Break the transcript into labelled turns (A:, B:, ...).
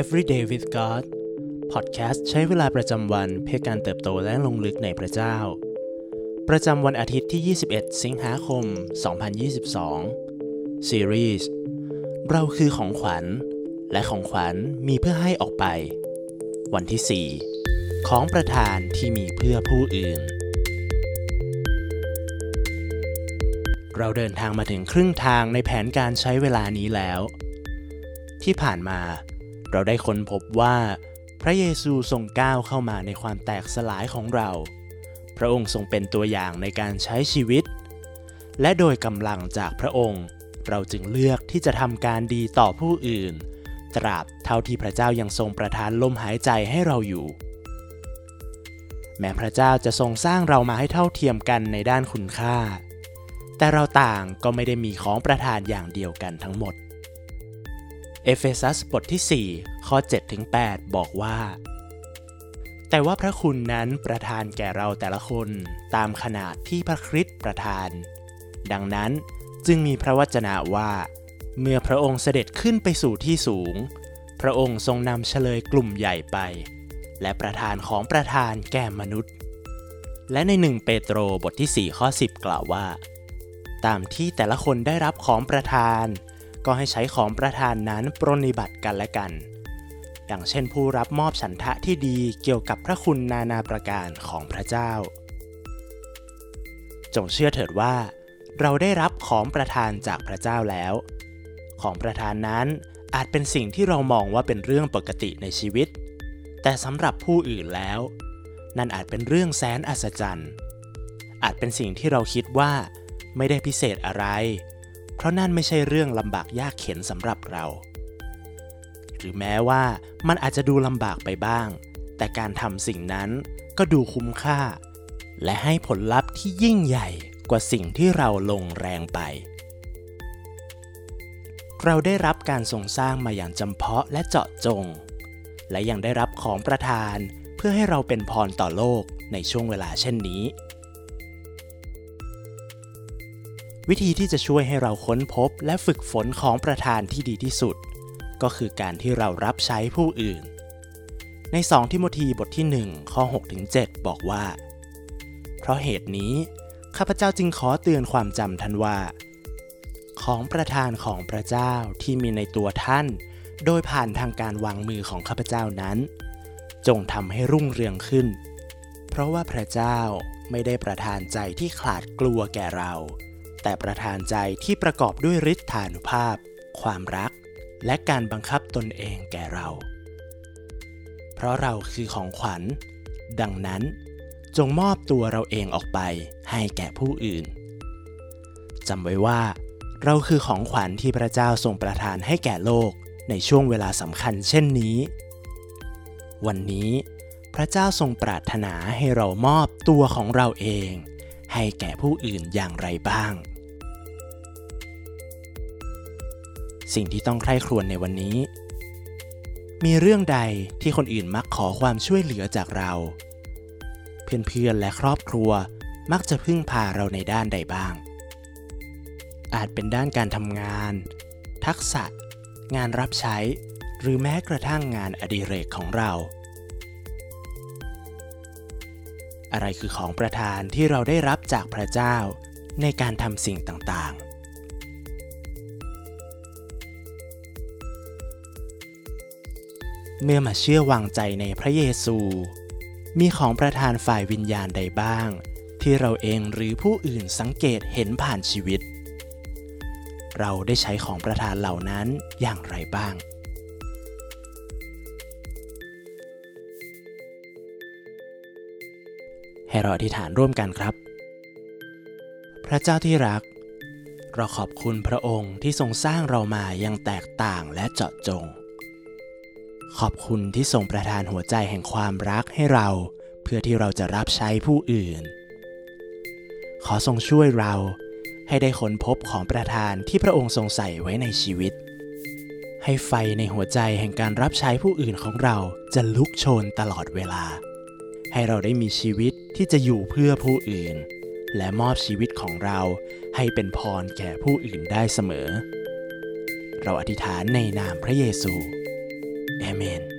A: Everyday with God พอดแคสต์ใช้เวลาประจำวันเพื่อการเติบโตและลงลึกในพระเจ้า ประจำวันอาทิตย์ที่ 21 สิงหาคม 2022 ซีรีส์เราคือของขวัญ และของขวัญมีเพื่อให้ออกไป วันที่ 4 ของประธานที่มีเพื่อผู้อื่น เราเดินทางมาถึงครึ่งทางในแผนการใช้เวลานี้แล้ว ที่ผ่านมา เราได้ค้นพบว่า พระเยซูทรงก้าวเข้ามาในความแตกสลายของเรา พระองค์ทรงเป็นตัวอย่างในการใช้ชีวิต และโดยกำลังจากพระองค์ เราจึงเลือกที่จะทำการดีต่อผู้อื่น ตราบเท่าที่พระเจ้ายังทรงประทานลมหายใจให้เราอยู่ แม้พระเจ้าจะทรงสร้างเรามาให้เท่าเทียมกันในด้านคุณค่า แต่เราต่างก็ไม่ได้มีของประทานอย่างเดียวกันทั้งหมด เอเฟซัสบทที่ 4 ข้อ7-8บอกว่า แต่ว่าพระคุณนั้นประทานแก่เราแต่ละคนตามขนาดที่พระคริสต์ประทาน ดังนั้นจึงมีพระวจนะว่า เมื่อพระองค์เสด็จขึ้นไปสู่ที่สูง พระองค์ทรงนำเฉลยกลุ่มใหญ่ไป และประทานของประทานแก่มนุษย์ และในหนึ่งเปโตรบทที่ 4 ข้อ 10 กล่าวว่า ตามที่แต่ละคนได้รับของประทาน ก็ให้ใช้ของประทานนั้นปรนนิบัติกันและกันดังเช่นผู้รับมอบฉันทะที่ดีเกี่ยวกับพระคุณนานาประการของพระเจ้า จงเชื่อเถิดว่า เราได้รับของประทานจากพระเจ้าแล้ว ของประทานนั้นอาจเป็นสิ่งที่เรามองว่าเป็นเรื่องปกติในชีวิต แต่สำหรับผู้อื่นแล้ว นั่นอาจเป็นเรื่องแสนอัศจรรย์ อาจเป็นสิ่งที่เราคิดว่า ไม่ได้พิเศษอะไร เพราะนั่นไม่ใช่เรื่องลำบากยากเข็นสำหรับเรา หรือแม้ว่ามันอาจจะดูลำบากไปบ้าง แต่การทำสิ่งนั้นก็ดูคุ้มค่า และให้ผลลัพธ์ที่ยิ่งใหญ่กว่าสิ่งที่เราลงแรงไป เราได้รับการทรงสร้างมาอย่างจำเพาะและเจาะจง และยังได้รับของประทานเพื่อให้เราเป็นพรต่อโลกในช่วงเวลาเช่นนี้ วิธีที่จะช่วยให้เราค้นพบและฝึกฝนของประธานที่ดีที่สุด ก็คือการที่เรารับใช้ผู้อื่น ใน2ทิโมธีบทที่ 1 ข้อ6-7บอกว่า เพราะเหตุนี้ ข้าพเจ้าจึงขอเตือนความจำท่านว่า ของประธานของพระเจ้าที่มีในตัวท่าน โดยผ่านทางการวางมือของข้าพเจ้านั้น จงทำให้รุ่งเรืองขึ้น เพราะว่าพระเจ้าไม่ได้ประทานใจที่ขลาดกลัวแก่เรา แต่ประทานใจที่ประกอบด้วยฤทธานุภาพ ความรัก และการบังคับตนเองแก่เรา เพราะเราคือของขวัญ ดังนั้น จงมอบตัวเราเองออกไปให้แก่ผู้อื่นจำไว้ว่า เราคือของขวัญที่พระเจ้าทรงประทานให้แก่โลกในช่วงเวลาสำคัญเช่นนี้ วันนี้พระเจ้าทรงปรารถนาให้เรามอบตัวของเราเอง ให้แก่ผู้อื่นอย่างไรบ้าง สิ่งที่ต้องใคร่ครวญในวันนี้ มีเรื่องใดที่คนอื่นมักขอความช่วยเหลือจากเรา เพื่อนๆและครอบครัวมักจะพึ่งพาเราในด้านใดบ้าง อาจเป็นด้านการทำงาน ทักษะ งานรับใช้ หรือแม้กระทั่งงานอดิเรกของเรา อะไรคือของประทานที่เราได้รับจากพระเจ้าในการทำสิ่งต่างๆ เมื่อมาเชื่อวางใจในพระเยซู มีของประทานฝ่ายวิญญาณใดบ้าง ที่เราเองหรือผู้อื่นสังเกตเห็นผ่านชีวิต เราได้ใช้ของประทานเหล่านั้นอย่างไรบ้างให้เราอธิษฐานร่วมกันครับ พระเจ้าที่รัก เราขอบคุณพระองค์ที่ทรงสร้างเรามาอย่างแตกต่างและเจาะจง ขอบคุณที่ทรงประทานหัวใจแห่งความรักให้เรา เพื่อที่เราจะรับใช้ผู้อื่น ขอทรงช่วยเราให้ได้ค้นพบของประทานที่พระองค์ทรงใส่ไว้ในชีวิต ให้ไฟในหัวใจแห่งการรับใช้ผู้อื่นของเราจะลุกโชนตลอดเวลา ให้เราได้มีชีวิตที่จะอยู่เพื่อผู้อื่น และมอบชีวิตของเราให้เป็นพรแก่ผู้อื่นได้เสมอ เราอธิษฐานในนามพระเยซู Amen.